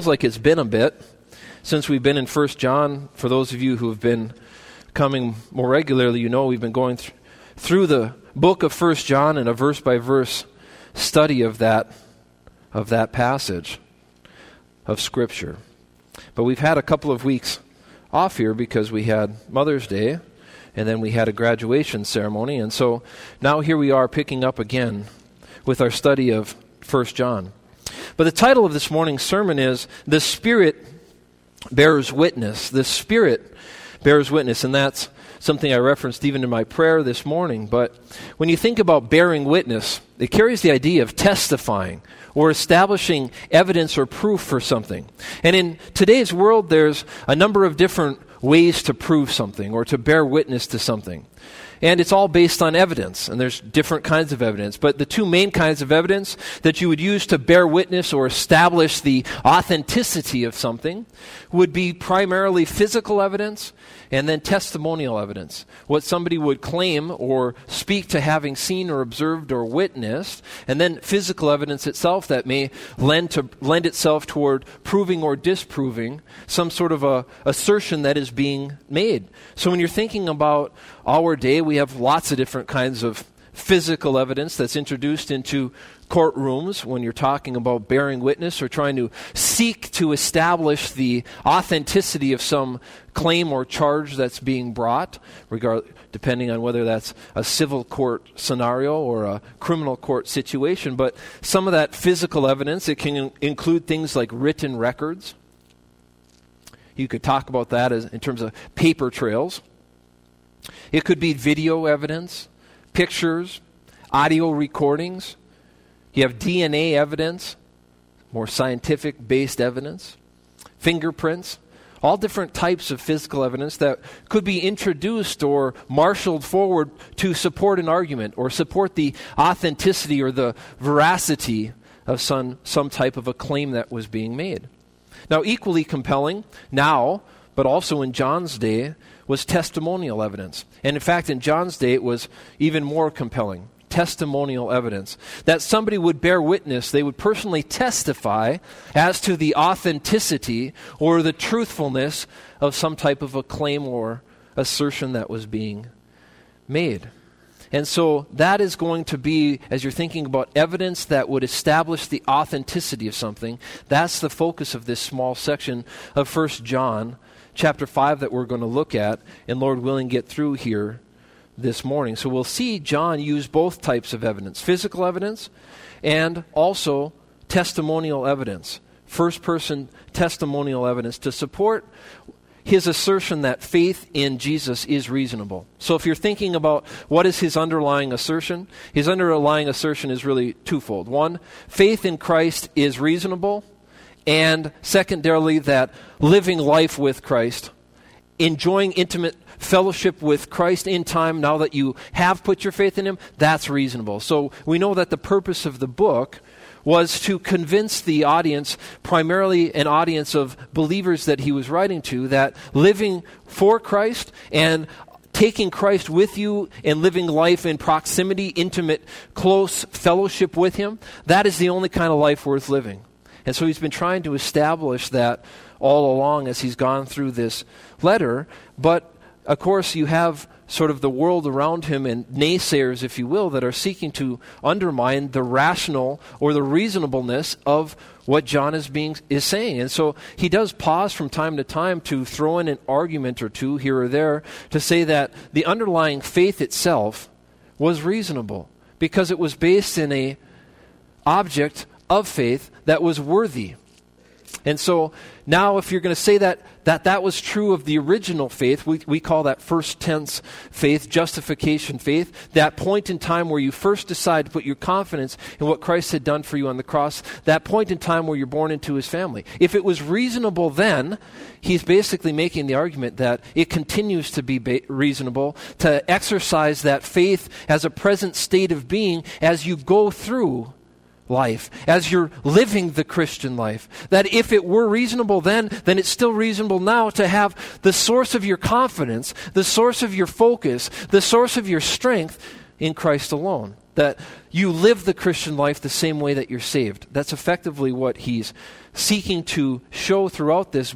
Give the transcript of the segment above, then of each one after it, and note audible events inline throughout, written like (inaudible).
feels like it's been a bit since we've been in First John. For those of you who have been coming more regularly, you know we've been going th- through the book of First John and a verse by verse study of that of that passage of Scripture. But we've had a couple of weeks off here because we had Mother's Day and then we had a graduation ceremony. And so now here we are picking up again with our study of First John. But the title of this morning's sermon is The Spirit Bears Witness. The Spirit bears witness, and that's something I referenced even in my prayer this morning. But when you think about bearing witness, it carries the idea of testifying or establishing evidence or proof for something. And in today's world, there's a number of different ways to prove something or to bear witness to something. And it's all based on evidence, and there's different kinds of evidence. But the two main kinds of evidence that you would use to bear witness or establish the authenticity of something would be primarily physical evidence and then testimonial evidence. What somebody would claim or speak to having seen or observed or witnessed, and then physical evidence itself that may lend, to, lend itself toward proving or disproving some sort of a assertion that is being made. So when you're thinking about our day, we have lots of different kinds of physical evidence that's introduced into courtrooms when you're talking about bearing witness or trying to seek to establish the authenticity of some claim or charge that's being brought, regard, depending on whether that's a civil court scenario or a criminal court situation. But some of that physical evidence, it can include things like written records. You could talk about that as, in terms of paper trails. It could be video evidence, pictures, audio recordings. You have DNA evidence, more scientific based evidence, fingerprints, all different types of physical evidence that could be introduced or marshaled forward to support an argument or support the authenticity or the veracity of some, some type of a claim that was being made. Now, equally compelling now, but also in John's day, was testimonial evidence. And in fact, in John's day, it was even more compelling testimonial evidence. That somebody would bear witness, they would personally testify as to the authenticity or the truthfulness of some type of a claim or assertion that was being made. And so that is going to be, as you're thinking about evidence that would establish the authenticity of something, that's the focus of this small section of First John chapter 5 that we're going to look at, and Lord willing, get through here this morning. So we'll see John use both types of evidence physical evidence and also testimonial evidence, first person testimonial evidence to support his assertion that faith in Jesus is reasonable. So if you're thinking about what is his underlying assertion, his underlying assertion is really twofold. One, faith in Christ is reasonable, and secondarily, that living life with Christ, enjoying intimate fellowship with Christ in time now that you have put your faith in Him, that's reasonable. So we know that the purpose of the book was to convince the audience, primarily an audience of believers that he was writing to, that living for Christ and taking Christ with you and living life in proximity, intimate, close fellowship with Him, that is the only kind of life worth living. And so he's been trying to establish that all along as he's gone through this letter. But of course, you have sort of the world around him and naysayers, if you will, that are seeking to undermine the rational or the reasonableness of what John is being is saying. And so he does pause from time to time to throw in an argument or two here or there to say that the underlying faith itself was reasonable because it was based in a object of faith that was worthy. And so now, if you're going to say that, that that was true of the original faith, we, we call that first tense faith, justification faith, that point in time where you first decide to put your confidence in what Christ had done for you on the cross, that point in time where you're born into his family. If it was reasonable then, he's basically making the argument that it continues to be ba- reasonable to exercise that faith as a present state of being as you go through life, as you're living the Christian life. That if it were reasonable then, then it's still reasonable now to have the source of your confidence, the source of your focus, the source of your strength in Christ alone. That you live the Christian life the same way that you're saved. That's effectively what he's seeking to show throughout this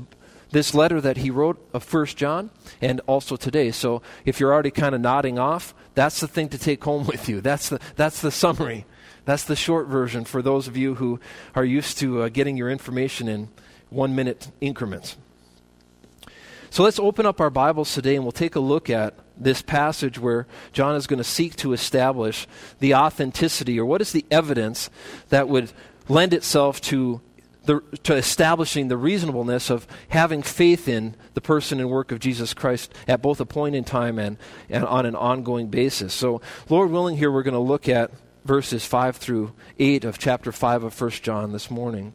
this letter that he wrote of First John and also today. So if you're already kind of nodding off, that's the thing to take home with you. That's the, that's the summary. That's the short version for those of you who are used to uh, getting your information in one minute increments. So let's open up our Bibles today and we'll take a look at this passage where John is going to seek to establish the authenticity or what is the evidence that would lend itself to the, to establishing the reasonableness of having faith in the person and work of Jesus Christ at both a point in time and, and on an ongoing basis. So, Lord willing, here we're going to look at verses 5 through 8 of chapter 5 of 1 John this morning.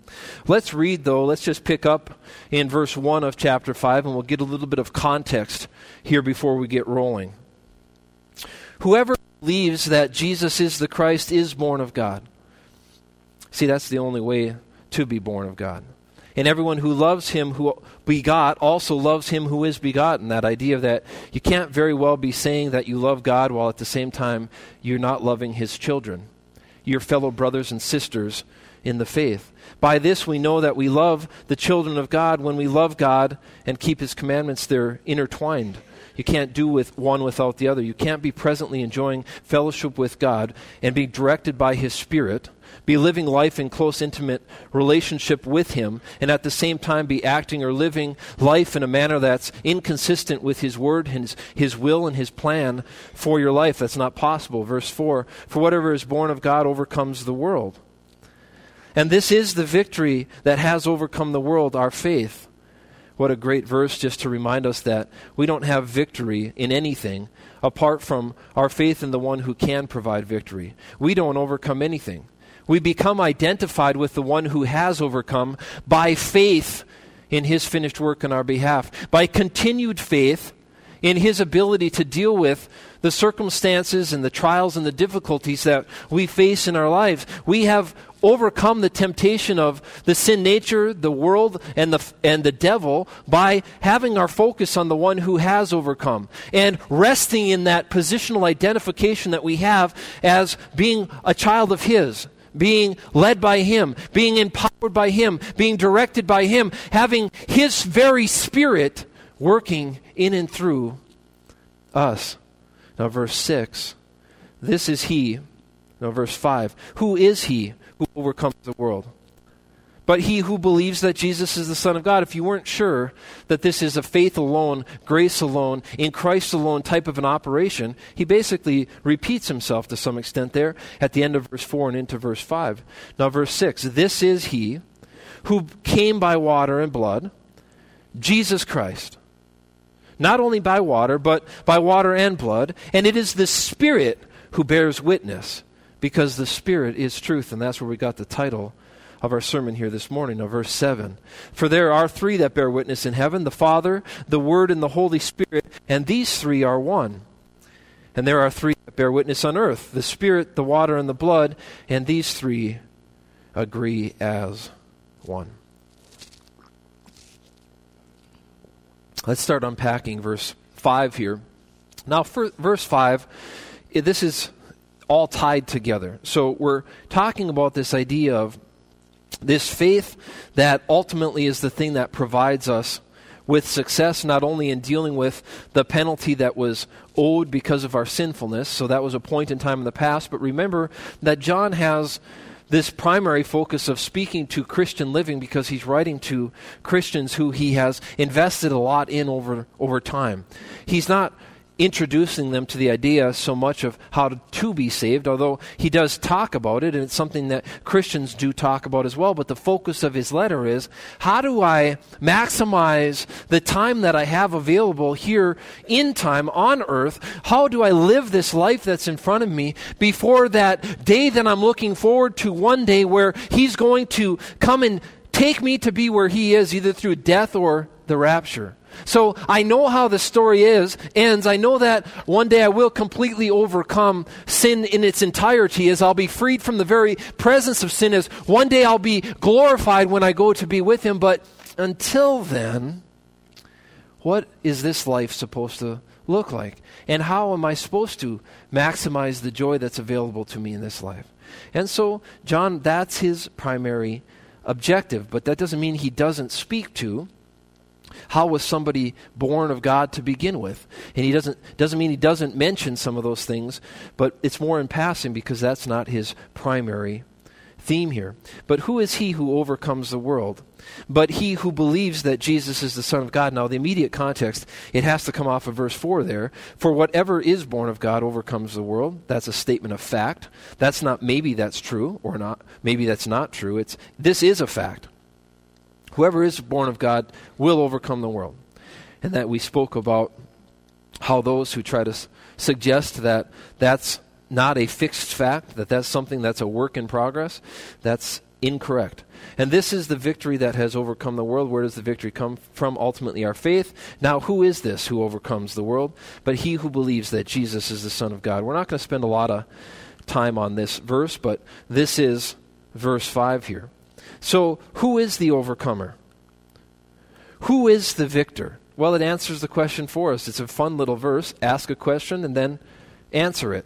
Let's read, though, let's just pick up in verse 1 of chapter 5, and we'll get a little bit of context here before we get rolling. Whoever believes that Jesus is the Christ is born of God. See, that's the only way to be born of God. And everyone who loves him who begot also loves him who is begotten. That idea that you can't very well be saying that you love God while at the same time you're not loving his children, your fellow brothers and sisters in the faith. By this we know that we love the children of God when we love God and keep his commandments. They're intertwined. You can't do with one without the other. You can't be presently enjoying fellowship with God and be directed by his spirit be living life in close, intimate relationship with Him, and at the same time be acting or living life in a manner that's inconsistent with His Word, His, His will, and His plan for your life. That's not possible. Verse 4 For whatever is born of God overcomes the world. And this is the victory that has overcome the world, our faith. What a great verse just to remind us that we don't have victory in anything apart from our faith in the one who can provide victory. We don't overcome anything. We become identified with the one who has overcome by faith in his finished work on our behalf, by continued faith in his ability to deal with the circumstances and the trials and the difficulties that we face in our lives. We have overcome the temptation of the sin nature, the world, and the, and the devil by having our focus on the one who has overcome and resting in that positional identification that we have as being a child of his being led by Him, being empowered by Him, being directed by Him, having His very Spirit working in and through us. Now, verse 6 this is He. Now, verse 5 who is He who overcomes the world? But he who believes that Jesus is the Son of God. If you weren't sure that this is a faith alone, grace alone, in Christ alone type of an operation, he basically repeats himself to some extent there at the end of verse 4 and into verse 5. Now, verse 6 This is he who came by water and blood, Jesus Christ. Not only by water, but by water and blood. And it is the Spirit who bears witness, because the Spirit is truth. And that's where we got the title of our sermon here this morning, of verse 7. For there are three that bear witness in heaven the Father, the Word, and the Holy Spirit, and these three are one. And there are three that bear witness on earth the Spirit, the water, and the blood, and these three agree as one. Let's start unpacking verse 5 here. Now, verse 5, this is all tied together. So we're talking about this idea of this faith that ultimately is the thing that provides us with success, not only in dealing with the penalty that was owed because of our sinfulness, so that was a point in time in the past, but remember that John has this primary focus of speaking to Christian living because he's writing to Christians who he has invested a lot in over, over time. He's not introducing them to the idea so much of how to, be saved, although he does talk about it, and it's something that Christians do talk about as well. But the focus of his letter is how do I maximize the time that I have available here in time on earth? How do I live this life that's in front of me before that day that I'm looking forward to one day where he's going to come and take me to be where he is, either through death or the rapture? So I know how the story is, ends. I know that one day I will completely overcome sin in its entirety as I'll be freed from the very presence of sin as one day I'll be glorified when I go to be with him. But until then, what is this life supposed to look like? And how am I supposed to maximize the joy that's available to me in this life? And so, John, that's his primary objective, but that doesn't mean he doesn't speak to how was somebody born of God to begin with? And he doesn't doesn't mean he doesn't mention some of those things, but it's more in passing because that's not his primary theme here. But who is he who overcomes the world? But he who believes that Jesus is the Son of God. Now, the immediate context, it has to come off of verse 4 there. For whatever is born of God overcomes the world. That's a statement of fact. That's not maybe that's true or not. Maybe that's not true. It's this is a fact. Whoever is born of God will overcome the world. And that we spoke about how those who try to s- suggest that that's not a fixed fact, that that's something that's a work in progress, that's incorrect. And this is the victory that has overcome the world. Where does the victory come from? Ultimately, our faith. Now, who is this who overcomes the world? But he who believes that Jesus is the Son of God. We're not going to spend a lot of time on this verse, but this is verse 5 here. So, who is the overcomer? Who is the victor? Well, it answers the question for us. It's a fun little verse. Ask a question and then answer it.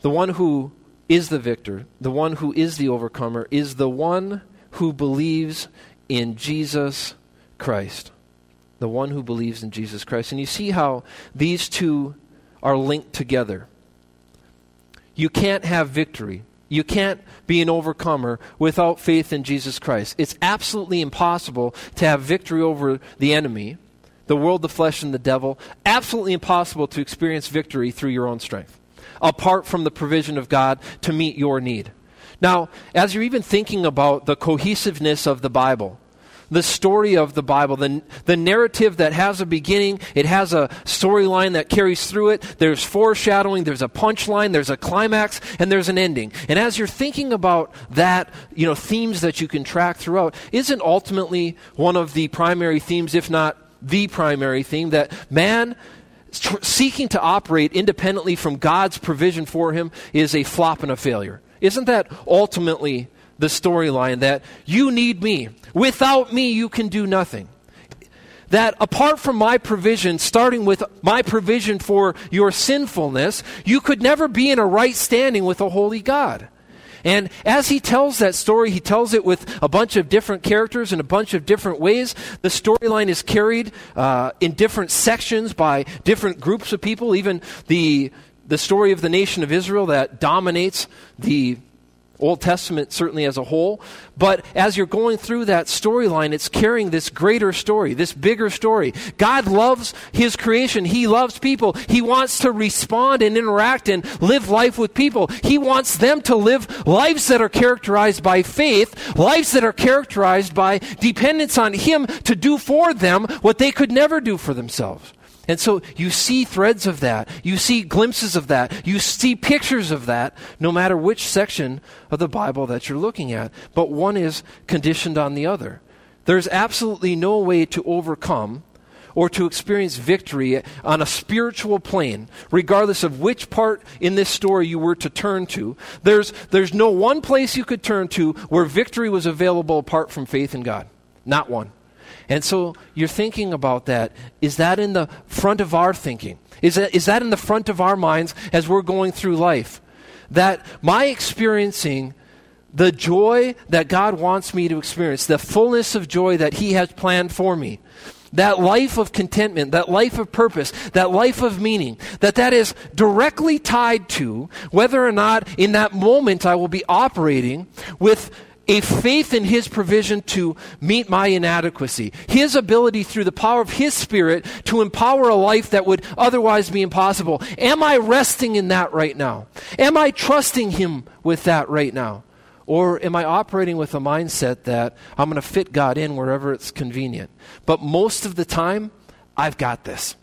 The one who is the victor, the one who is the overcomer, is the one who believes in Jesus Christ. The one who believes in Jesus Christ. And you see how these two are linked together. You can't have victory you can't be an overcomer without faith in Jesus Christ. It's absolutely impossible to have victory over the enemy, the world, the flesh, and the devil. Absolutely impossible to experience victory through your own strength, apart from the provision of God to meet your need. Now, as you're even thinking about the cohesiveness of the Bible, the story of the Bible, the, the narrative that has a beginning, it has a storyline that carries through it. There's foreshadowing, there's a punchline, there's a climax, and there's an ending. And as you're thinking about that, you know, themes that you can track throughout, isn't ultimately one of the primary themes, if not the primary theme, that man tr- seeking to operate independently from God's provision for him is a flop and a failure? Isn't that ultimately the storyline that you need me? Without me, you can do nothing. That apart from my provision, starting with my provision for your sinfulness, you could never be in a right standing with a holy God. And as he tells that story, he tells it with a bunch of different characters in a bunch of different ways. The storyline is carried uh, in different sections by different groups of people. Even the the story of the nation of Israel that dominates the Old Testament certainly as a whole. But as you're going through that storyline, it's carrying this greater story, this bigger story. God loves His creation. He loves people. He wants to respond and interact and live life with people. He wants them to live lives that are characterized by faith, lives that are characterized by dependence on Him to do for them what they could never do for themselves. And so you see threads of that. You see glimpses of that. You see pictures of that, no matter which section of the Bible that you're looking at. But one is conditioned on the other. There's absolutely no way to overcome or to experience victory on a spiritual plane, regardless of which part in this story you were to turn to. There's, there's no one place you could turn to where victory was available apart from faith in God. Not one. And so you're thinking about that. Is that in the front of our thinking? Is that, is that in the front of our minds as we're going through life? That my experiencing the joy that God wants me to experience, the fullness of joy that He has planned for me, that life of contentment, that life of purpose, that life of meaning, that that is directly tied to whether or not in that moment I will be operating with a faith in His provision to meet my inadequacy, His ability through the power of His Spirit to empower a life that would otherwise be impossible. Am I resting in that right now? Am I trusting Him with that right now? Or am I operating with a mindset that I'm going to fit God in wherever it's convenient? But most of the time, I've got this.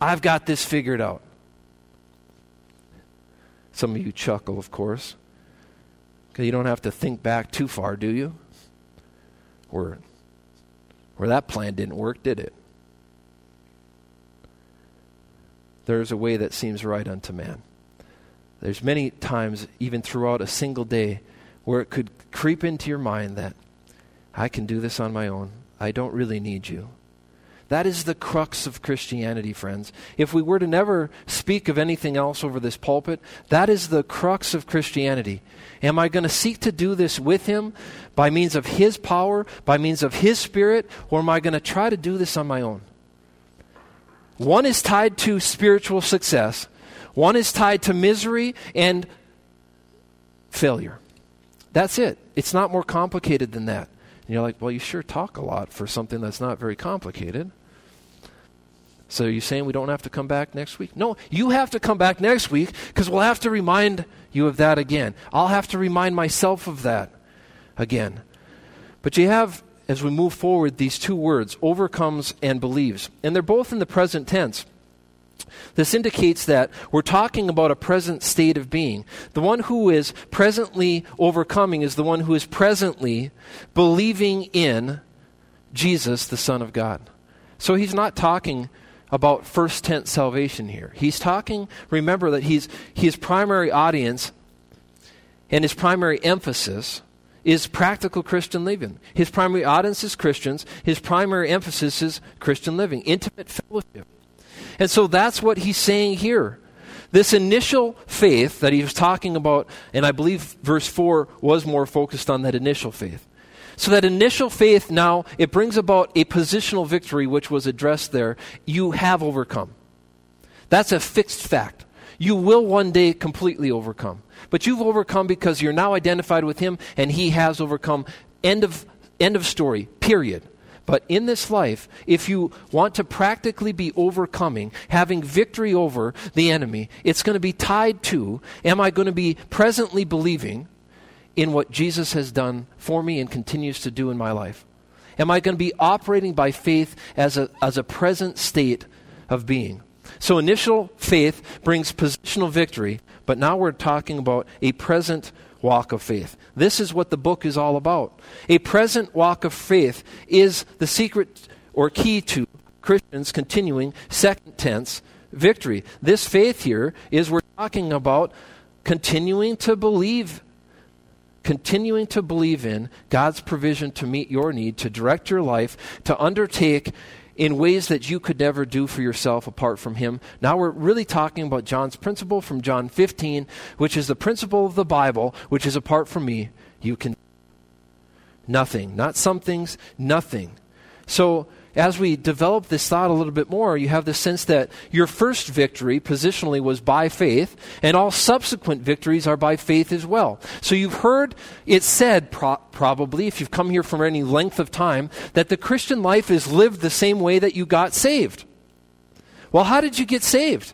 I've got this figured out. Some of you chuckle, of course. Because you don't have to think back too far, do you? Where, where that plan didn't work, did it? There's a way that seems right unto man. There's many times, even throughout a single day, where it could creep into your mind that I can do this on my own. I don't really need you. That is the crux of Christianity, friends. If we were to never speak of anything else over this pulpit, that is the crux of Christianity. Am I going to seek to do this with Him by means of His power, by means of His Spirit, or am I going to try to do this on my own? One is tied to spiritual success, one is tied to misery and failure. That's it. It's not more complicated than that. And you're like, well, you sure talk a lot for something that's not very complicated. So you're you saying we don't have to come back next week? No, you have to come back next week because we'll have to remind you of that again. I'll have to remind myself of that again. But you have, as we move forward, these two words, overcomes and believes. And they're both in the present tense. This indicates that we're talking about a present state of being. The one who is presently overcoming is the one who is presently believing in Jesus, the Son of God. So he's not talking about first tense salvation here. He's talking, remember that he's, his primary audience and his primary emphasis is practical Christian living. His primary audience is Christians, his primary emphasis is Christian living, intimate fellowship. And so that's what he's saying here. This initial faith that he was talking about, and I believe verse 4 was more focused on that initial faith. So that initial faith now, it brings about a positional victory which was addressed there. You have overcome. That's a fixed fact. You will one day completely overcome. But you've overcome because you're now identified with him and he has overcome. End of, end of story, period. But in this life, if you want to practically be overcoming, having victory over the enemy, it's going to be tied to am I going to be presently believing in what Jesus has done for me and continues to do in my life? Am I going to be operating by faith as a, as a present state of being? So, initial faith brings positional victory, but now we're talking about a present walk of faith. This is what the book is all about. A present walk of faith is the secret or key to Christians continuing second tense victory. This faith here is we're talking about continuing to believe continuing to believe in God's provision to meet your need, to direct your life, to undertake in ways that you could never do for yourself apart from Him. Now we're really talking about John's principle from John 15, which is the principle of the Bible, which is apart from me, you can nothing. Not some things, nothing. So as we develop this thought a little bit more, you have the sense that your first victory positionally was by faith, and all subsequent victories are by faith as well. So you've heard it said, pro- probably, if you've come here for any length of time, that the Christian life is lived the same way that you got saved. Well, how did you get saved?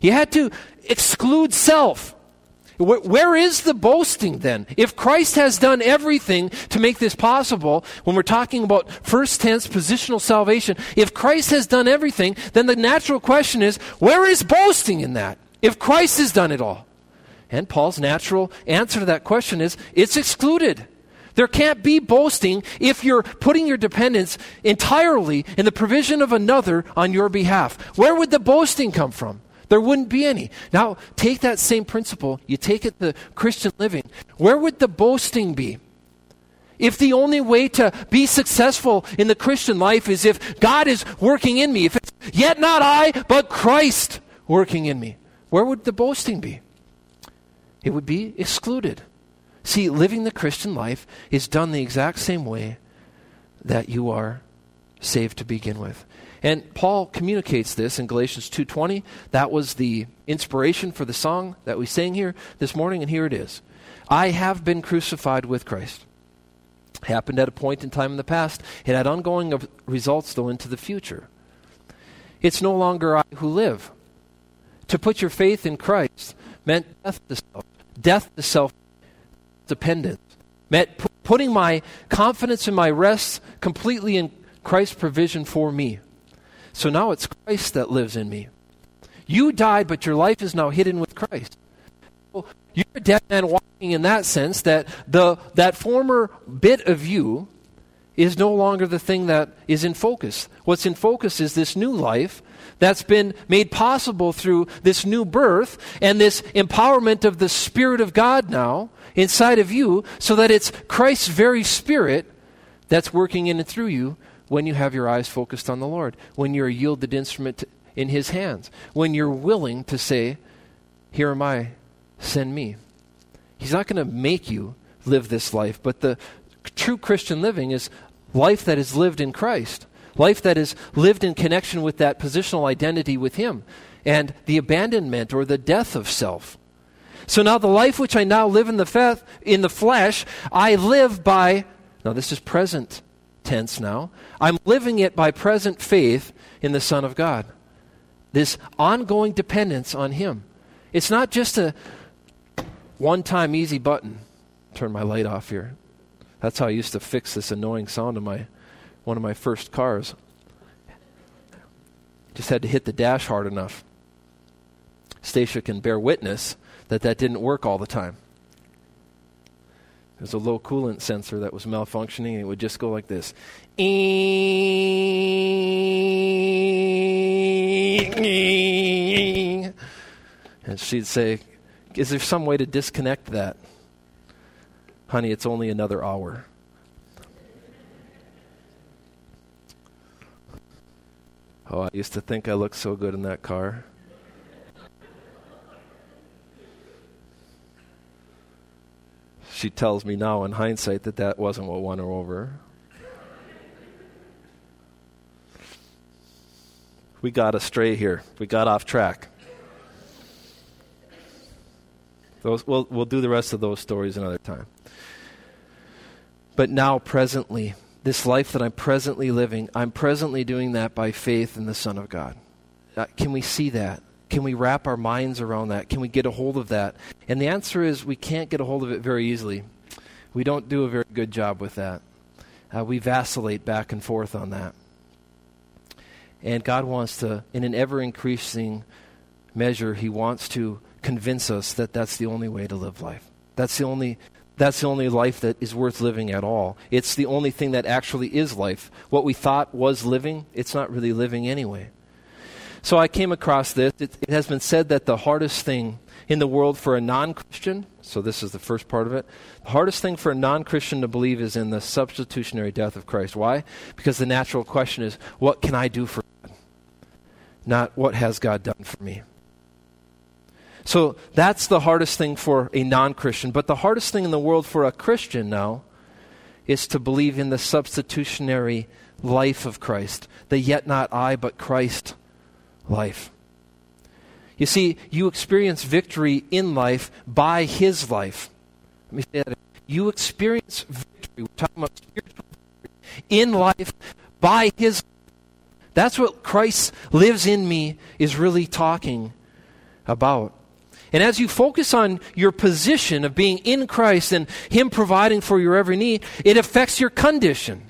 You had to exclude self. Where is the boasting then? If Christ has done everything to make this possible, when we're talking about first tense positional salvation, if Christ has done everything, then the natural question is, where is boasting in that? If Christ has done it all. And Paul's natural answer to that question is, it's excluded. There can't be boasting if you're putting your dependence entirely in the provision of another on your behalf. Where would the boasting come from? There wouldn't be any. Now, take that same principle, you take it to Christian living. Where would the boasting be? If the only way to be successful in the Christian life is if God is working in me, if it's yet not I, but Christ working in me, where would the boasting be? It would be excluded. See, living the Christian life is done the exact same way that you are saved to begin with. And Paul communicates this in Galatians 2:20. That was the inspiration for the song that we sang here this morning and here it is. I have been crucified with Christ. Happened at a point in time in the past. It had ongoing results though into the future. It's no longer I who live. To put your faith in Christ meant death to self. Death to self dependence. Meant putting my confidence and my rest completely in Christ's provision for me. So now it's Christ that lives in me. You died, but your life is now hidden with Christ. you're a dead man walking in that sense that the, that former bit of you is no longer the thing that is in focus. What's in focus is this new life that's been made possible through this new birth and this empowerment of the Spirit of God now inside of you, so that it's Christ's very Spirit that's working in and through you when you have your eyes focused on the Lord, when you're a yielded instrument in His hands, when you're willing to say, Here am I, send me. He's not going to make you live this life, but the true Christian living is life that is lived in Christ, life that is lived in connection with that positional identity with Him, and the abandonment or the death of self. So now the life which I now live in the, fe- in the flesh, I live by, now this is present tense now, I'm living it by present faith in the Son of God. This ongoing dependence on Him. It's not just a one time easy button. Turn my light off here. That's how I used to fix this annoying sound in my one of my first cars. Just had to hit the dash hard enough. Stacia can bear witness that that didn't work all the time. There's a low coolant sensor that was malfunctioning, and it would just go like this. (laughs) And she'd say, Is there some way to disconnect that? Honey, it's only another hour. Oh, I used to think I looked so good in that car. She tells me now in hindsight that that wasn't what won her over. We got astray here. We got off track. Those, we'll, we'll do the rest of those stories another time. But now, presently, this life that I'm presently living, I'm presently doing that by faith in the Son of God. Uh, can we see that? Can we wrap our minds around that? Can we get a hold of that? And the answer is we can't get a hold of it very easily. We don't do a very good job with that. Uh, we vacillate back and forth on that. And God wants to, in an ever increasing measure, He wants to convince us that that's the only way to live life. That's the only that's the only life that is worth living at all. It's the only thing that actually is life. What we thought was living, it's not really living anyway. So I came across this. It, it has been said that the hardest thing in the world for a non Christian, so this is the first part of it, the hardest thing for a non Christian to believe is in the substitutionary death of Christ. Why? Because the natural question is, what can I do for God? Not what has God done for me. So that's the hardest thing for a non Christian. But the hardest thing in the world for a Christian now is to believe in the substitutionary life of Christ, the yet not I, but Christ life. You see, you experience victory in life by His life. Let me say that. You experience victory. We're talking about spiritual victory in life by His. That's what Christ lives in me is really talking about. And as you focus on your position of being in Christ and Him providing for your every need, it affects your condition.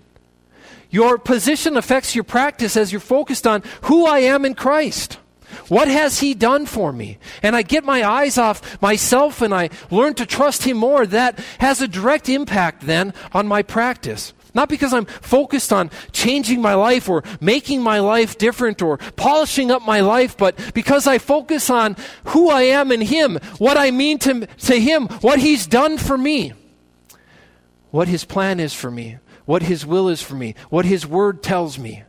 Your position affects your practice as you're focused on who I am in Christ. What has He done for me? And I get my eyes off myself and I learn to trust Him more. That has a direct impact then on my practice. Not because I'm focused on changing my life or making my life different or polishing up my life, but because I focus on who I am in Him, what I mean to, to Him, what He's done for me, what His plan is for me, what His will is for me, what His Word tells me.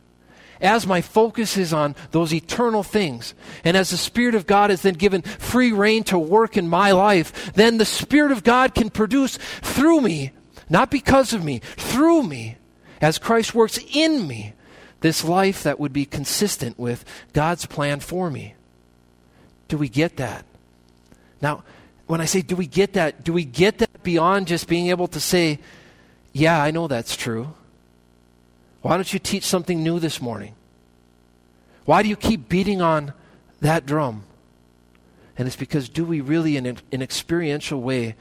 As my focus is on those eternal things, and as the Spirit of God is then given free reign to work in my life, then the Spirit of God can produce through me not because of me, through me, as Christ works in me, this life that would be consistent with God's plan for me. Do we get that? Now, when I say do we get that, do we get that beyond just being able to say, yeah, I know that's true? Why don't you teach something new this morning? Why do you keep beating on that drum? And it's because do we really, in an experiential way,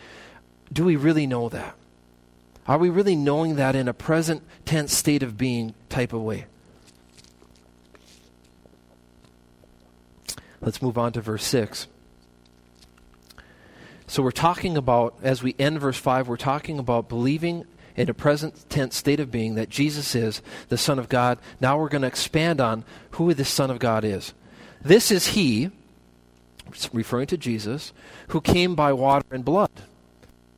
do we really know that? Are we really knowing that in a present tense state of being type of way? Let's move on to verse 6. So we're talking about, as we end verse 5, we're talking about believing in a present tense state of being that Jesus is the Son of God. Now we're going to expand on who the Son of God is. This is He, referring to Jesus, who came by water and blood.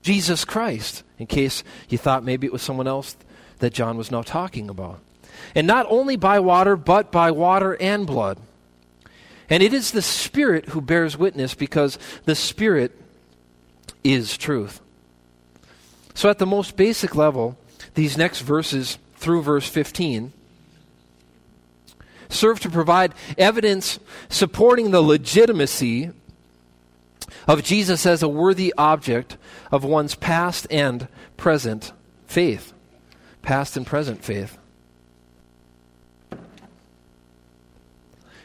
Jesus Christ, in case you thought maybe it was someone else that John was now talking about. And not only by water, but by water and blood. And it is the Spirit who bears witness because the Spirit is truth. So, at the most basic level, these next verses through verse 15 serve to provide evidence supporting the legitimacy of Jesus as a worthy object of one's past and present faith. Past and present faith.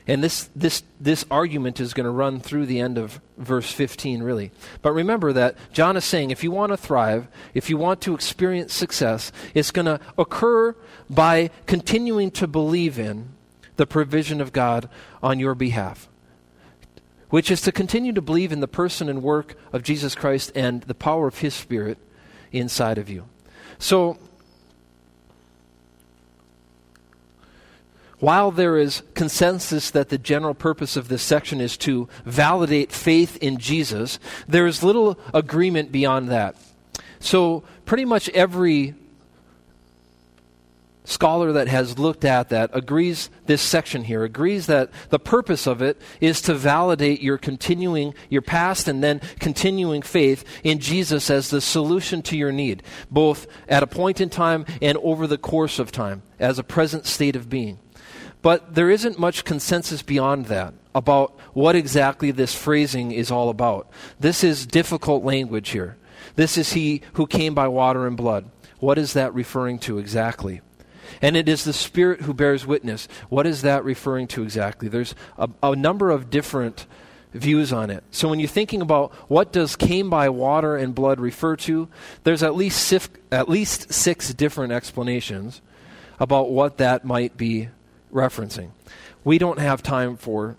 And this, this, this argument is going to run through the end of verse 15, really. But remember that John is saying if you want to thrive, if you want to experience success, it's going to occur by continuing to believe in the provision of God on your behalf, which is to continue to believe in the person and work of Jesus Christ and the power of His Spirit inside of you. So, while there is consensus that the general purpose of this section is to validate faith in Jesus, there is little agreement beyond that. So, pretty much every scholar that has looked at that agrees this section here agrees that the purpose of it is to validate your continuing your past and then continuing faith in Jesus as the solution to your need both at a point in time and over the course of time as a present state of being but there isn't much consensus beyond that about what exactly this phrasing is all about this is difficult language here this is he who came by water and blood what is that referring to exactly and it is the Spirit who bears witness. What is that referring to exactly? There's a, a number of different views on it. So when you're thinking about what does came by water and blood refer to, there's at least at least six different explanations about what that might be referencing. We don't have time for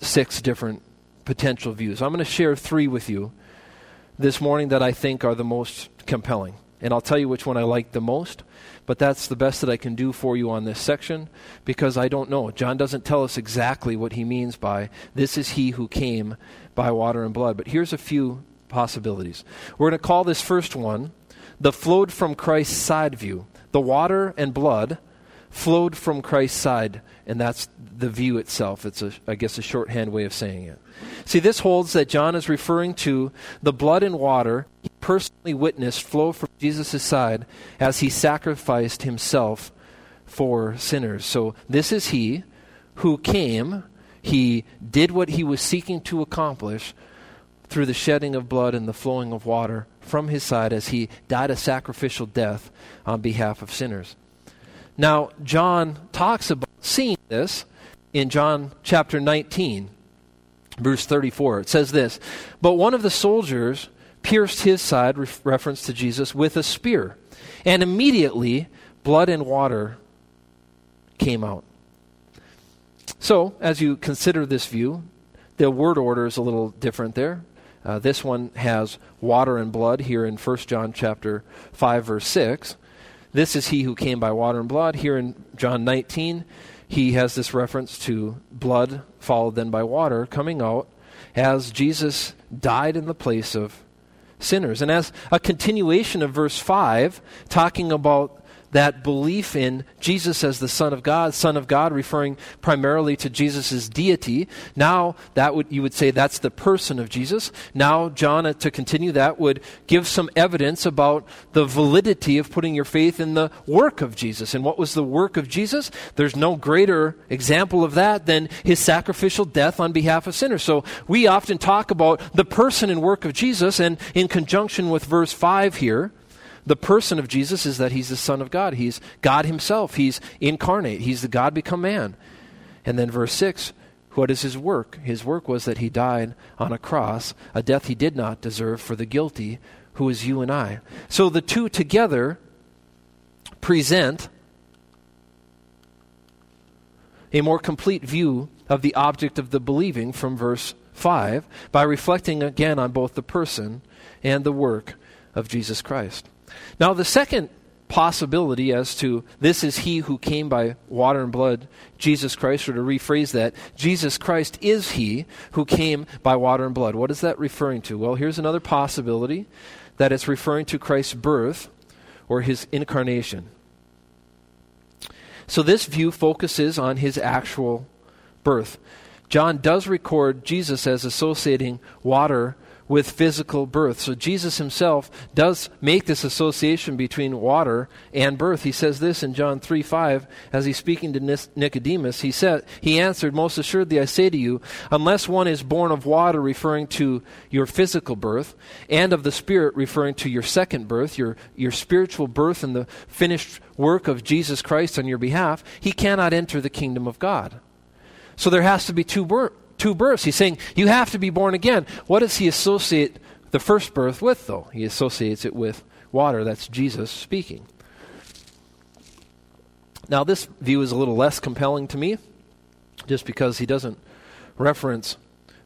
six different potential views. I'm going to share three with you this morning that I think are the most compelling. And I'll tell you which one I like the most but that's the best that I can do for you on this section because I don't know. John doesn't tell us exactly what he means by this is he who came by water and blood. But here's a few possibilities. We're going to call this first one the flowed from Christ's side view. The water and blood flowed from Christ's side, and that's the view itself. It's, a, I guess, a shorthand way of saying it. See, this holds that John is referring to the blood and water he personally witnessed flow from Jesus' side as he sacrificed himself for sinners. So, this is he who came, he did what he was seeking to accomplish through the shedding of blood and the flowing of water from his side as he died a sacrificial death on behalf of sinners. Now, John talks about seeing this in John chapter 19 verse 34. It says this But one of the soldiers pierced his side, reference to Jesus, with a spear, and immediately blood and water came out. So, as you consider this view, the word order is a little different there. Uh, this one has water and blood here in 1 John chapter 5 verse 6. This is he who came by water and blood. Here in John 19, he has this reference to blood followed then by water coming out as Jesus died in the place of sinners. And as a continuation of verse 5, talking about that belief in Jesus as the Son of God, Son of God, referring primarily to Jesus' deity. Now, that would you would say that's the person of Jesus. Now, John, uh, to continue that, would give some evidence about the validity of putting your faith in the work of Jesus. And what was the work of Jesus? There's no greater example of that than his sacrificial death on behalf of sinners. So we often talk about the person and work of Jesus, and in conjunction with verse 5 here, the person of Jesus is that he's the Son of God. He's God himself. He's incarnate. He's the God become man. And then verse 6 what is his work? His work was that he died on a cross, a death he did not deserve for the guilty, who is you and I. So the two together present a more complete view of the object of the believing from verse 5 by reflecting again on both the person and the work of Jesus Christ. Now, the second possibility as to this is he who came by water and blood, Jesus Christ, or to rephrase that, Jesus Christ is he who came by water and blood. What is that referring to? Well, here's another possibility that it's referring to Christ's birth or his incarnation. So this view focuses on his actual birth. John does record Jesus as associating water with physical birth. So Jesus himself does make this association between water and birth. He says this in John 3 5, as he's speaking to Nicodemus. He said, He answered, Most assuredly I say to you, unless one is born of water, referring to your physical birth, and of the Spirit, referring to your second birth, your, your spiritual birth and the finished work of Jesus Christ on your behalf, he cannot enter the kingdom of God. So there has to be two births two births. He's saying you have to be born again. What does he associate the first birth with, though? He associates it with water. That's Jesus speaking. Now, this view is a little less compelling to me, just because he doesn't reference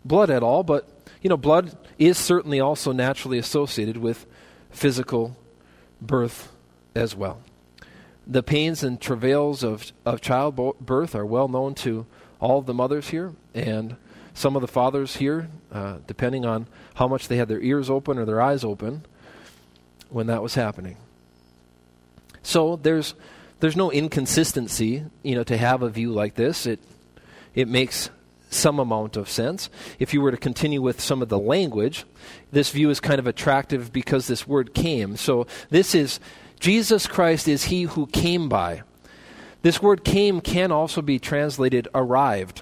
blood at all, but, you know, blood is certainly also naturally associated with physical birth as well. The pains and travails of, of childbirth are well known to all of the mothers here, and some of the fathers here, uh, depending on how much they had their ears open or their eyes open when that was happening. So there's there's no inconsistency, you know, to have a view like this. It it makes some amount of sense. If you were to continue with some of the language, this view is kind of attractive because this word came. So this is Jesus Christ is he who came by. This word came can also be translated arrived.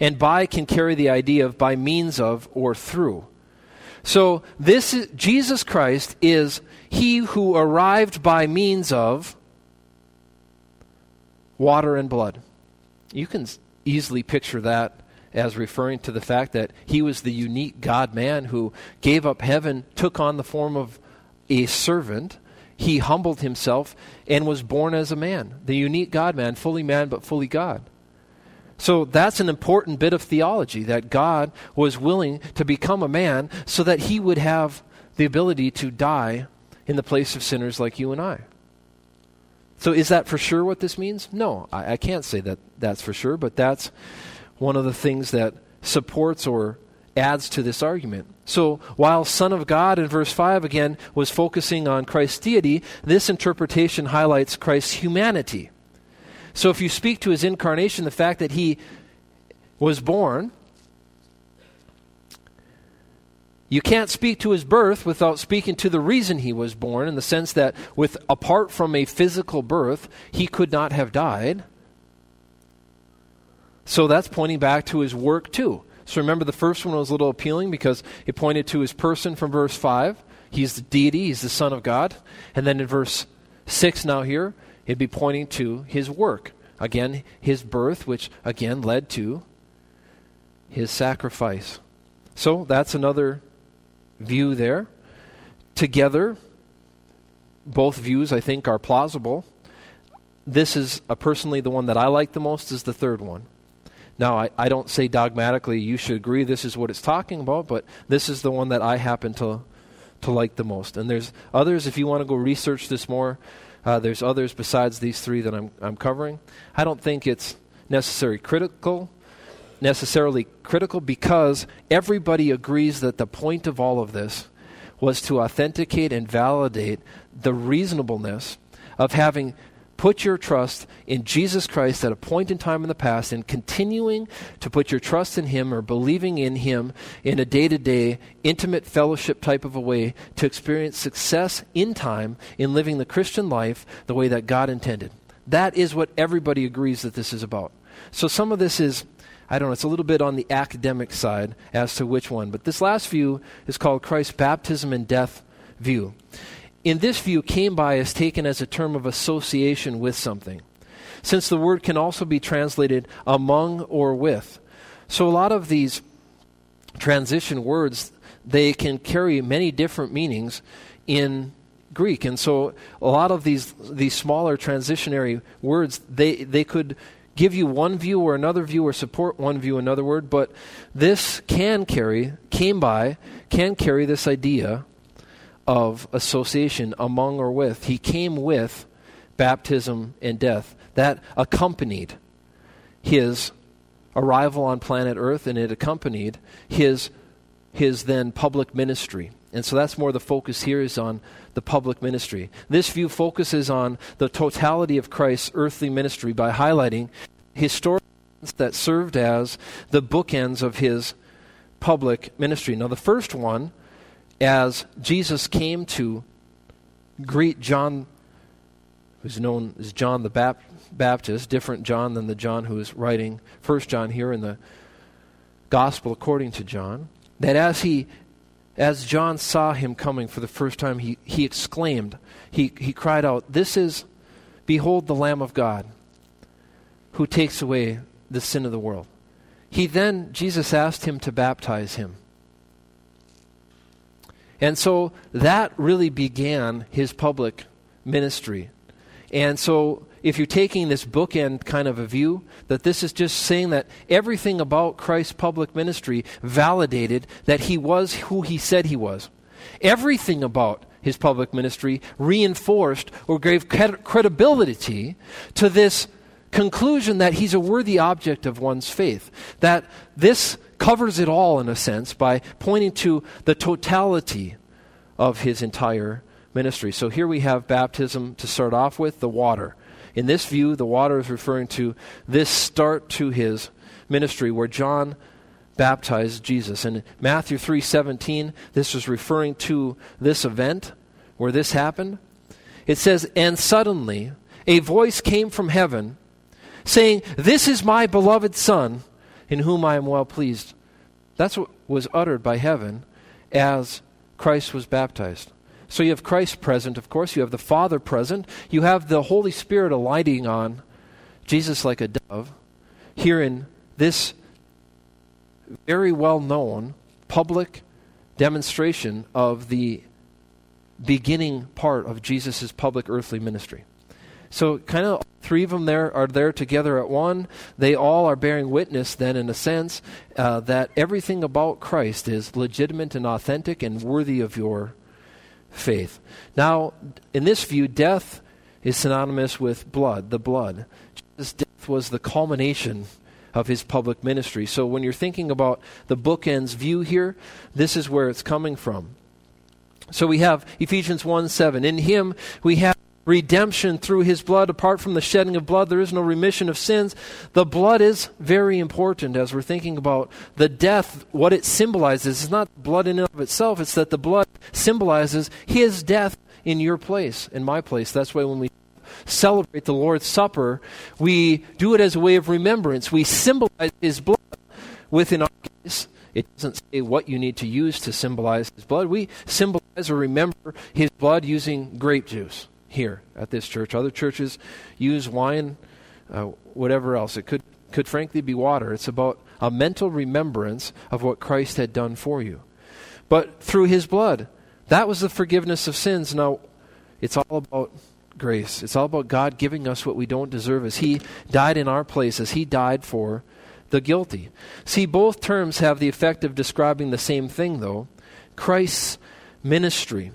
And by can carry the idea of by means of or through. So this is, Jesus Christ is he who arrived by means of water and blood. You can easily picture that as referring to the fact that he was the unique God man who gave up heaven, took on the form of a servant. He humbled himself and was born as a man, the unique God man, fully man but fully God. So that's an important bit of theology that God was willing to become a man so that he would have the ability to die in the place of sinners like you and I. So is that for sure what this means? No, I, I can't say that that's for sure, but that's one of the things that supports or adds to this argument. So while Son of God in verse 5 again was focusing on Christ's deity, this interpretation highlights Christ's humanity. So if you speak to his incarnation, the fact that he was born, you can't speak to his birth without speaking to the reason he was born in the sense that with apart from a physical birth, he could not have died. So that's pointing back to his work too. So remember the first one was a little appealing because it pointed to his person from verse 5. He's the deity, he's the son of God. And then in verse 6 now here, It'd be pointing to his work. Again, his birth, which again led to his sacrifice. So that's another view there. Together, both views I think are plausible. This is uh, personally the one that I like the most is the third one. Now, I, I don't say dogmatically you should agree this is what it's talking about, but this is the one that I happen to, to like the most. And there's others, if you want to go research this more, uh, there's others besides these three that I'm, I'm covering. I don't think it's necessarily critical, necessarily critical because everybody agrees that the point of all of this was to authenticate and validate the reasonableness of having put your trust in Jesus Christ at a point in time in the past and continuing to put your trust in Him or believing in Him in a day to day, intimate fellowship type of a way to experience success in time in living the Christian life the way that God intended. That is what everybody agrees that this is about. So some of this is. I don't know, it's a little bit on the academic side as to which one. But this last view is called Christ's baptism and death view in this view, came by is taken as a term of association with something, since the word can also be translated among or with. So a lot of these transition words, they can carry many different meanings in Greek. And so a lot of these, these smaller transitionary words, they, they could give you one view or another view or support one view another word, but this can carry, came by, can carry this idea of association among or with. He came with baptism and death. That accompanied his arrival on planet Earth and it accompanied his, his then public ministry. And so that's more the focus here is on the public ministry. This view focuses on the totality of Christ's earthly ministry by highlighting historians that served as the bookends of his public ministry. Now, the first one, as Jesus came to greet John, who's known as John the Bap- Baptist, different John than the John who is writing First John here in the Gospel according to John, that as he as John saw him coming for the first time, he, he exclaimed, he, he cried out, This is, behold, the Lamb of God who takes away the sin of the world. He then, Jesus asked him to baptize him. And so that really began his public ministry. And so if you're taking this bookend kind of a view, that this is just saying that everything about Christ's public ministry validated that he was who he said he was. Everything about his public ministry reinforced or gave credibility to this conclusion that he's a worthy object of one's faith. That this covers it all, in a sense, by pointing to the totality of his entire ministry. So here we have baptism to start off with, the water. In this view, the water is referring to this start to his ministry where John baptized Jesus. In Matthew 3:17, this is referring to this event where this happened. It says, "And suddenly a voice came from heaven, saying, "This is my beloved son, in whom I am well pleased." That's what was uttered by heaven as Christ was baptized. So you have Christ present, of course. You have the Father present. You have the Holy Spirit alighting on Jesus like a dove. Here in this very well known public demonstration of the beginning part of Jesus' public earthly ministry. So, kind of three of them there are there together at one. They all are bearing witness, then, in a sense, uh, that everything about Christ is legitimate and authentic and worthy of your faith. Now, in this view, death is synonymous with blood, the blood. Jesus' death was the culmination of his public ministry. So when you're thinking about the bookends view here, this is where it's coming from. So we have Ephesians 1 7. In him we have redemption through his blood. Apart from the shedding of blood, there is no remission of sins. The blood is very important as we're thinking about the death, what it symbolizes. It's not blood in and of itself, it's that the blood symbolizes his death in your place, in my place. That's why when we celebrate the Lord's Supper, we do it as a way of remembrance. We symbolize his blood within our case, it doesn't say what you need to use to symbolize his blood. We symbolize or remember his blood using grape juice here at this church. Other churches use wine, uh, whatever else. It could, could frankly be water. It's about a mental remembrance of what Christ had done for you. But through his blood, that was the forgiveness of sins. Now, it's all about grace. It's all about God giving us what we don't deserve as he died in our place, as he died for the guilty. See, both terms have the effect of describing the same thing, though Christ's ministry.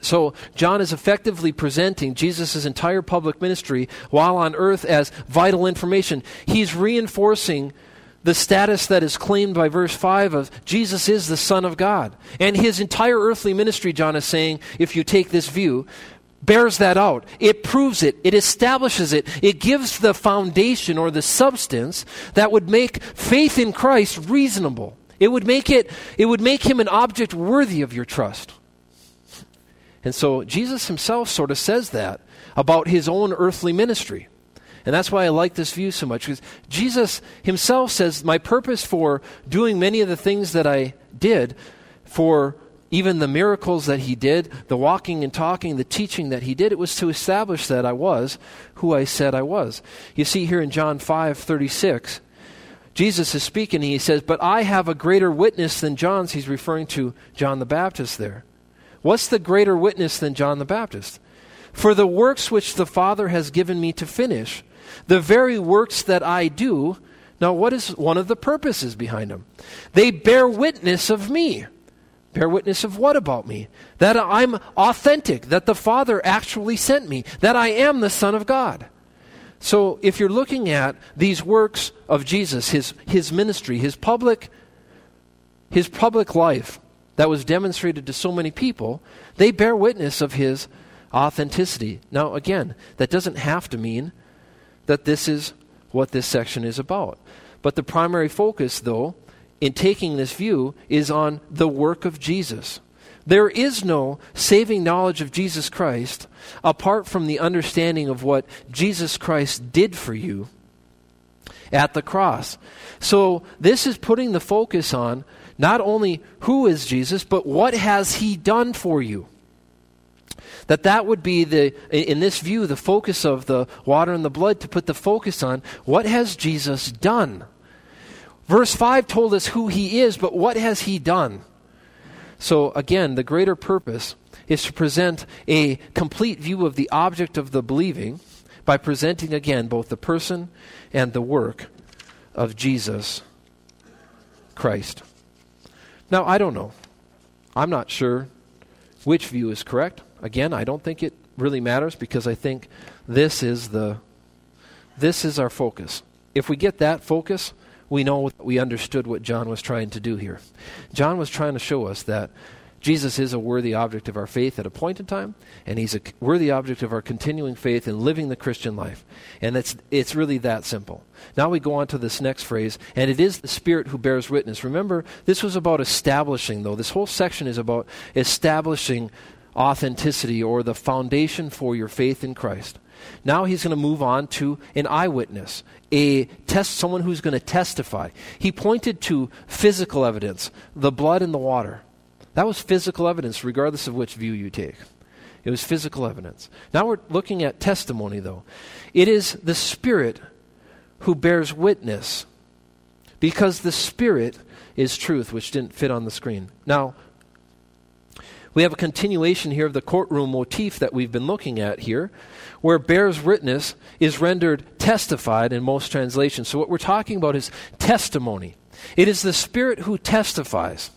So, John is effectively presenting Jesus' entire public ministry while on earth as vital information. He's reinforcing the status that is claimed by verse 5 of Jesus is the Son of God. And his entire earthly ministry, John is saying, if you take this view, bears that out. It proves it. It establishes it. It gives the foundation or the substance that would make faith in Christ reasonable. It would make it, it would make him an object worthy of your trust. And so Jesus himself sort of says that about his own earthly ministry. And that's why I like this view so much because Jesus himself says, My purpose for doing many of the things that I did, for even the miracles that he did, the walking and talking, the teaching that he did, it was to establish that I was who I said I was. You see here in John 5 36, Jesus is speaking he says, But I have a greater witness than John's. He's referring to John the Baptist there. What's the greater witness than John the Baptist? For the works which the Father has given me to finish, the very works that I do, now what is one of the purposes behind them? They bear witness of me. Bear witness of what about me? That I'm authentic, that the Father actually sent me, that I am the Son of God. So if you're looking at these works of Jesus, his, his ministry, his public, his public life, that was demonstrated to so many people, they bear witness of his authenticity. Now, again, that doesn't have to mean that this is what this section is about. But the primary focus, though, in taking this view is on the work of Jesus. There is no saving knowledge of Jesus Christ apart from the understanding of what Jesus Christ did for you at the cross. So, this is putting the focus on not only who is Jesus, but what has he done for you. That that would be the in this view the focus of the water and the blood to put the focus on what has Jesus done. Verse 5 told us who he is, but what has he done? So, again, the greater purpose is to present a complete view of the object of the believing by presenting again both the person and the work of Jesus Christ. Now, I don't know. I'm not sure which view is correct. Again, I don't think it really matters because I think this is the this is our focus. If we get that focus, we know we understood what John was trying to do here. John was trying to show us that Jesus is a worthy object of our faith at a point in time, and he's a worthy object of our continuing faith in living the Christian life. And it's, it's really that simple. Now we go on to this next phrase, and it is the Spirit who bears witness. Remember, this was about establishing, though. This whole section is about establishing authenticity or the foundation for your faith in Christ. Now he's going to move on to an eyewitness, a test, someone who's going to testify. He pointed to physical evidence, the blood and the water. That was physical evidence, regardless of which view you take. It was physical evidence. Now we're looking at testimony, though. It is the Spirit who bears witness, because the Spirit is truth, which didn't fit on the screen. Now, we have a continuation here of the courtroom motif that we've been looking at here, where bears witness is rendered testified in most translations. So, what we're talking about is testimony. It is the Spirit who testifies.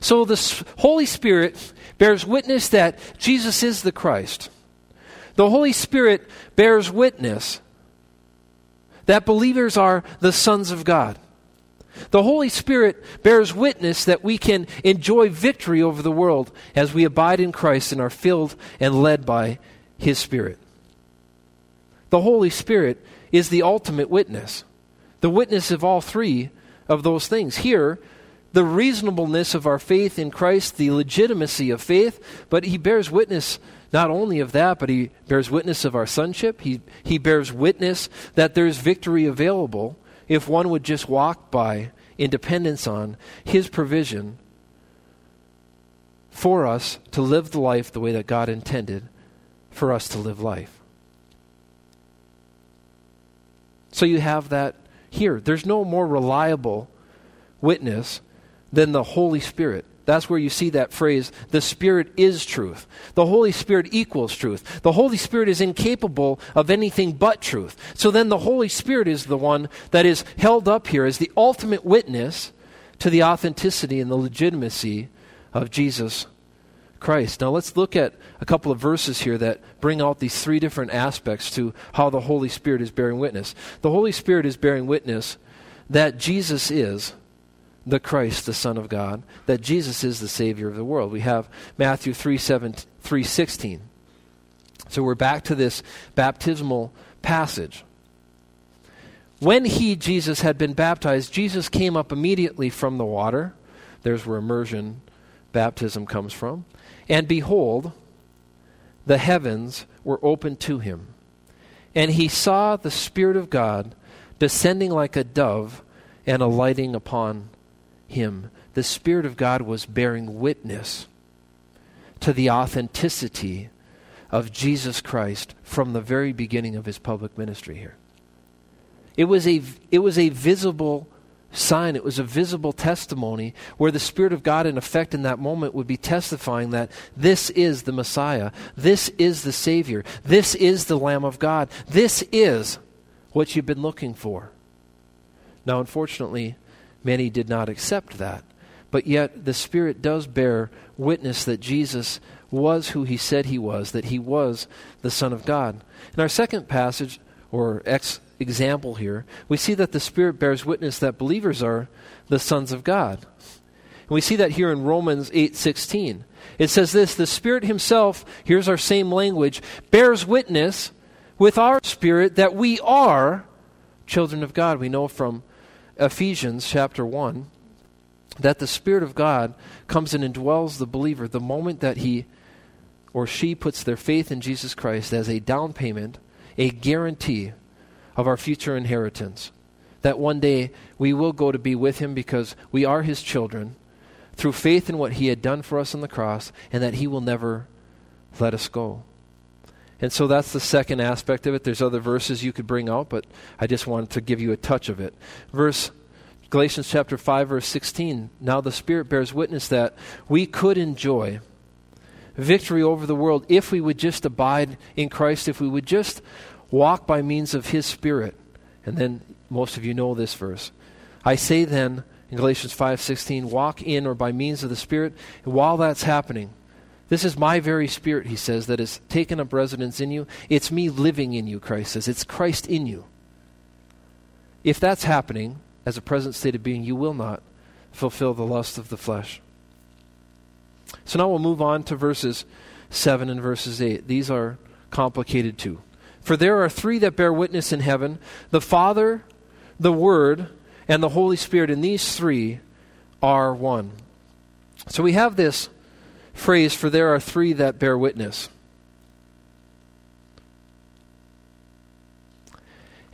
So, the Holy Spirit bears witness that Jesus is the Christ. The Holy Spirit bears witness that believers are the sons of God. The Holy Spirit bears witness that we can enjoy victory over the world as we abide in Christ and are filled and led by His Spirit. The Holy Spirit is the ultimate witness, the witness of all three of those things. Here, the reasonableness of our faith in Christ, the legitimacy of faith, but He bears witness not only of that, but He bears witness of our sonship. He, he bears witness that there's victory available if one would just walk by in dependence on His provision for us to live the life the way that God intended for us to live life. So you have that here. There's no more reliable witness than the Holy Spirit. That's where you see that phrase, the Spirit is truth. The Holy Spirit equals truth. The Holy Spirit is incapable of anything but truth. So then the Holy Spirit is the one that is held up here as the ultimate witness to the authenticity and the legitimacy of Jesus Christ. Now let's look at a couple of verses here that bring out these three different aspects to how the Holy Spirit is bearing witness. The Holy Spirit is bearing witness that Jesus is the Christ, the Son of God, that Jesus is the Savior of the world. We have Matthew 3, 7, 3 16. So we're back to this baptismal passage. When he, Jesus, had been baptized, Jesus came up immediately from the water. There's where immersion baptism comes from. And behold, the heavens were opened to him. And he saw the Spirit of God descending like a dove and alighting upon him, the Spirit of God was bearing witness to the authenticity of Jesus Christ from the very beginning of his public ministry here. It was a, it was a visible sign, it was a visible testimony where the Spirit of God, in effect, in that moment, would be testifying that this is the Messiah, this is the Savior, this is the Lamb of God, this is what you've been looking for. Now, unfortunately, Many did not accept that. But yet, the Spirit does bear witness that Jesus was who he said he was, that he was the Son of God. In our second passage, or ex- example here, we see that the Spirit bears witness that believers are the sons of God. And we see that here in Romans 8:16. It says this, the Spirit himself, here's our same language, bears witness with our spirit that we are children of God. We know from Ephesians chapter 1 that the Spirit of God comes in and indwells the believer the moment that he or she puts their faith in Jesus Christ as a down payment, a guarantee of our future inheritance. That one day we will go to be with him because we are his children through faith in what he had done for us on the cross and that he will never let us go. And so that's the second aspect of it. There's other verses you could bring out, but I just wanted to give you a touch of it. Verse Galatians chapter 5 verse 16. Now the Spirit bears witness that we could enjoy victory over the world if we would just abide in Christ, if we would just walk by means of his spirit. And then most of you know this verse. I say then in Galatians 5:16, walk in or by means of the Spirit, and while that's happening, this is my very spirit, he says, that has taken up residence in you. It's me living in you, Christ says. It's Christ in you. If that's happening as a present state of being, you will not fulfill the lust of the flesh. So now we'll move on to verses 7 and verses 8. These are complicated too. For there are three that bear witness in heaven the Father, the Word, and the Holy Spirit, and these three are one. So we have this phrase, for there are three that bear witness.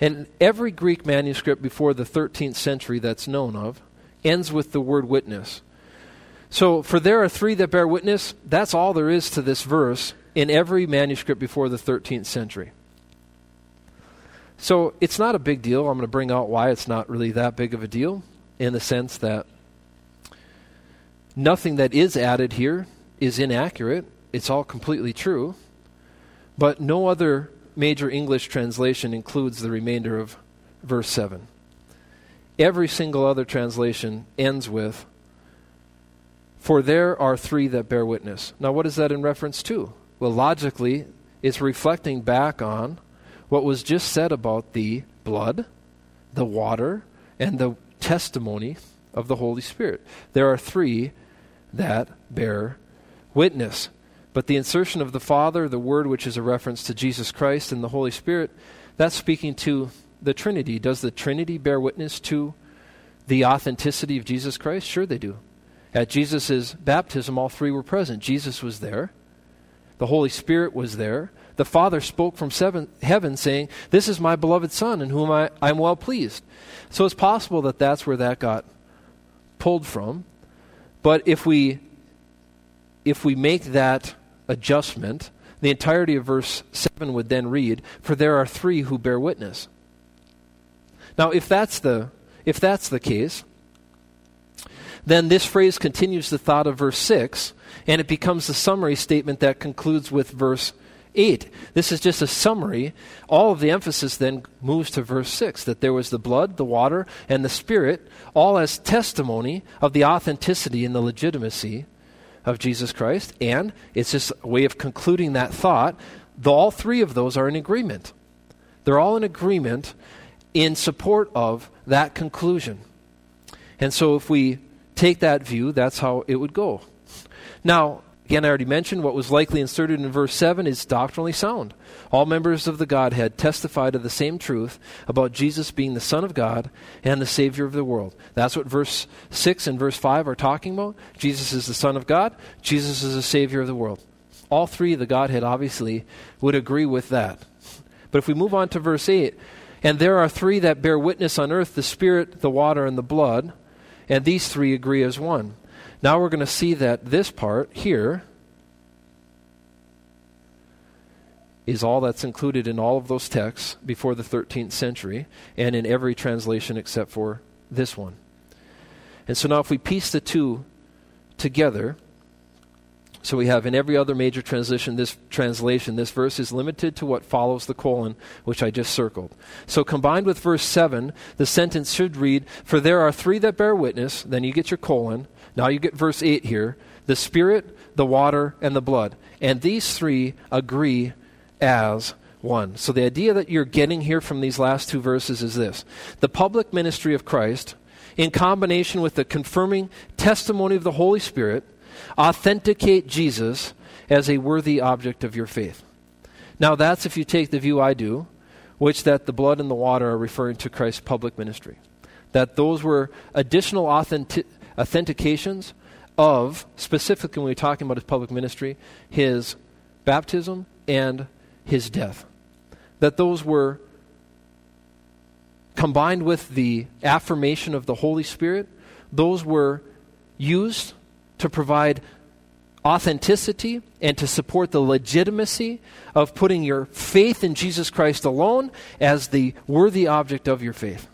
And every Greek manuscript before the 13th century that's known of ends with the word witness. So, for there are three that bear witness, that's all there is to this verse in every manuscript before the 13th century. So, it's not a big deal. I'm going to bring out why it's not really that big of a deal in the sense that nothing that is added here is inaccurate. It's all completely true. But no other major English translation includes the remainder of verse 7. Every single other translation ends with, For there are three that bear witness. Now, what is that in reference to? Well, logically, it's reflecting back on what was just said about the blood, the water, and the testimony of the Holy Spirit. There are three that bear witness. But the insertion of the Father, the Word, which is a reference to Jesus Christ and the Holy Spirit, that's speaking to the Trinity. Does the Trinity bear witness to the authenticity of Jesus Christ? Sure, they do. At Jesus' baptism, all three were present. Jesus was there, the Holy Spirit was there. The Father spoke from seven, heaven, saying, This is my beloved Son, in whom I, I'm well pleased. So it's possible that that's where that got pulled from. But if we if we make that adjustment, the entirety of verse 7 would then read, For there are three who bear witness. Now, if that's the, if that's the case, then this phrase continues the thought of verse 6, and it becomes the summary statement that concludes with verse 8. This is just a summary. All of the emphasis then moves to verse 6 that there was the blood, the water, and the Spirit, all as testimony of the authenticity and the legitimacy of Jesus Christ, and it's just a way of concluding that thought. The, all three of those are in agreement. They're all in agreement in support of that conclusion. And so if we take that view, that's how it would go. Now, Again, I already mentioned what was likely inserted in verse 7 is doctrinally sound. All members of the Godhead testify to the same truth about Jesus being the Son of God and the Savior of the world. That's what verse 6 and verse 5 are talking about. Jesus is the Son of God, Jesus is the Savior of the world. All three of the Godhead obviously would agree with that. But if we move on to verse 8, and there are three that bear witness on earth the Spirit, the water, and the blood, and these three agree as one. Now we're going to see that this part here is all that's included in all of those texts before the 13th century and in every translation except for this one. And so now if we piece the two together, so we have in every other major translation this translation this verse is limited to what follows the colon which I just circled. So combined with verse 7, the sentence should read, "For there are three that bear witness," then you get your colon, now you get verse 8 here the Spirit, the water, and the blood. And these three agree as one. So the idea that you're getting here from these last two verses is this the public ministry of Christ in combination with the confirming testimony of the Holy Spirit, authenticate Jesus as a worthy object of your faith. Now, that's if you take the view I do, which that the blood and the water are referring to Christ's public ministry. That those were additional authentic- authentications of, specifically when we're talking about his public ministry, his baptism and his death. That those were combined with the affirmation of the Holy Spirit, those were used to provide authenticity and to support the legitimacy of putting your faith in Jesus Christ alone as the worthy object of your faith.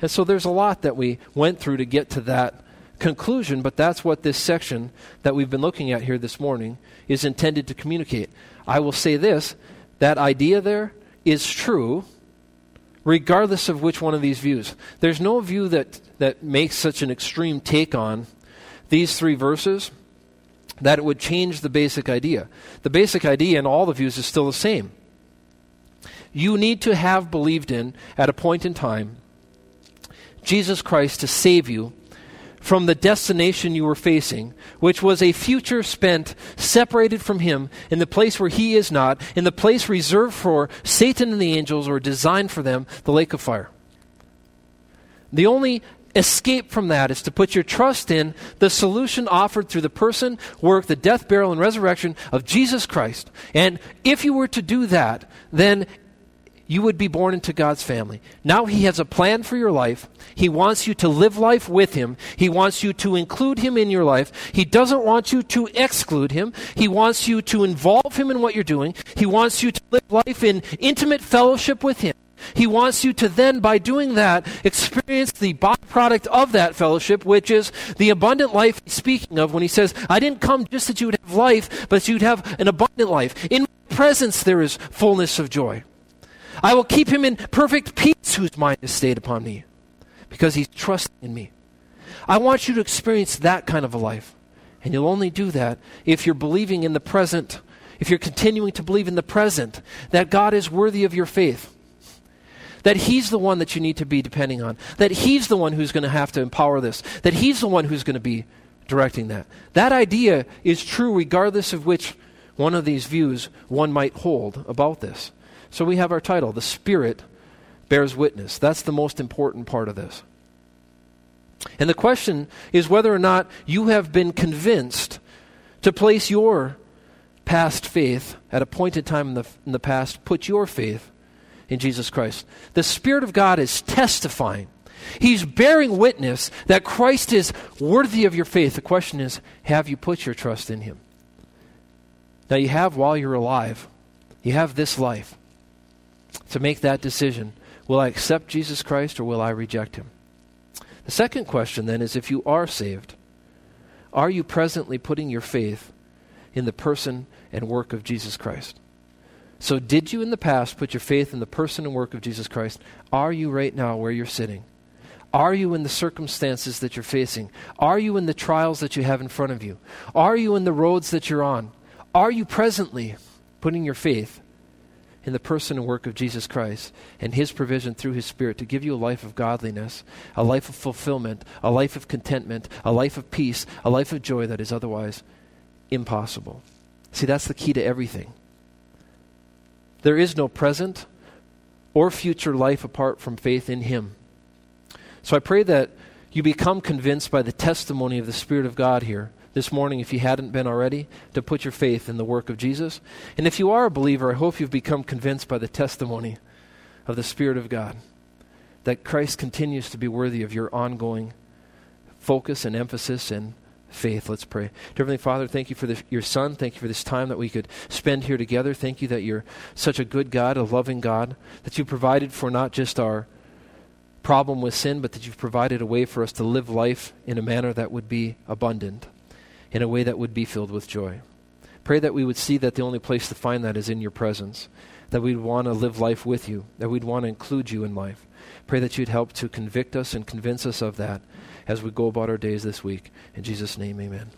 And so there's a lot that we went through to get to that conclusion, but that's what this section that we've been looking at here this morning is intended to communicate. I will say this that idea there is true regardless of which one of these views. There's no view that, that makes such an extreme take on these three verses that it would change the basic idea. The basic idea in all the views is still the same. You need to have believed in, at a point in time, Jesus Christ to save you from the destination you were facing, which was a future spent separated from Him in the place where He is not, in the place reserved for Satan and the angels or designed for them, the lake of fire. The only escape from that is to put your trust in the solution offered through the person, work, the death, burial, and resurrection of Jesus Christ. And if you were to do that, then you would be born into God's family. Now He has a plan for your life. He wants you to live life with Him. He wants you to include Him in your life. He doesn't want you to exclude Him. He wants you to involve Him in what you're doing. He wants you to live life in intimate fellowship with Him. He wants you to then, by doing that, experience the byproduct of that fellowship, which is the abundant life he's speaking of when he says, I didn't come just that you would have life, but you'd have an abundant life. In my presence there is fullness of joy. I will keep him in perfect peace whose mind is stayed upon me, because he's trusting in me. I want you to experience that kind of a life. And you'll only do that if you're believing in the present, if you're continuing to believe in the present, that God is worthy of your faith that He's the one that you need to be depending on, that He's the one who's going to have to empower this, that He's the one who's going to be directing that. That idea is true regardless of which one of these views one might hold about this. So we have our title, The Spirit Bears Witness. That's the most important part of this. And the question is whether or not you have been convinced to place your past faith at a point in time in the, in the past, put your faith in Jesus Christ. The Spirit of God is testifying. He's bearing witness that Christ is worthy of your faith. The question is have you put your trust in Him? Now, you have while you're alive, you have this life to make that decision. Will I accept Jesus Christ or will I reject Him? The second question then is if you are saved, are you presently putting your faith in the person and work of Jesus Christ? So, did you in the past put your faith in the person and work of Jesus Christ? Are you right now where you're sitting? Are you in the circumstances that you're facing? Are you in the trials that you have in front of you? Are you in the roads that you're on? Are you presently putting your faith in the person and work of Jesus Christ and His provision through His Spirit to give you a life of godliness, a life of fulfillment, a life of contentment, a life of peace, a life of joy that is otherwise impossible? See, that's the key to everything. There is no present or future life apart from faith in Him. So I pray that you become convinced by the testimony of the Spirit of God here this morning, if you hadn't been already, to put your faith in the work of Jesus. And if you are a believer, I hope you've become convinced by the testimony of the Spirit of God that Christ continues to be worthy of your ongoing focus and emphasis and faith. Let's pray. Heavenly Father, thank you for the, your Son. Thank you for this time that we could spend here together. Thank you that you're such a good God, a loving God, that you provided for not just our problem with sin, but that you've provided a way for us to live life in a manner that would be abundant, in a way that would be filled with joy. Pray that we would see that the only place to find that is in your presence, that we'd want to live life with you, that we'd want to include you in life. Pray that you'd help to convict us and convince us of that as we go about our days this week. In Jesus' name, amen.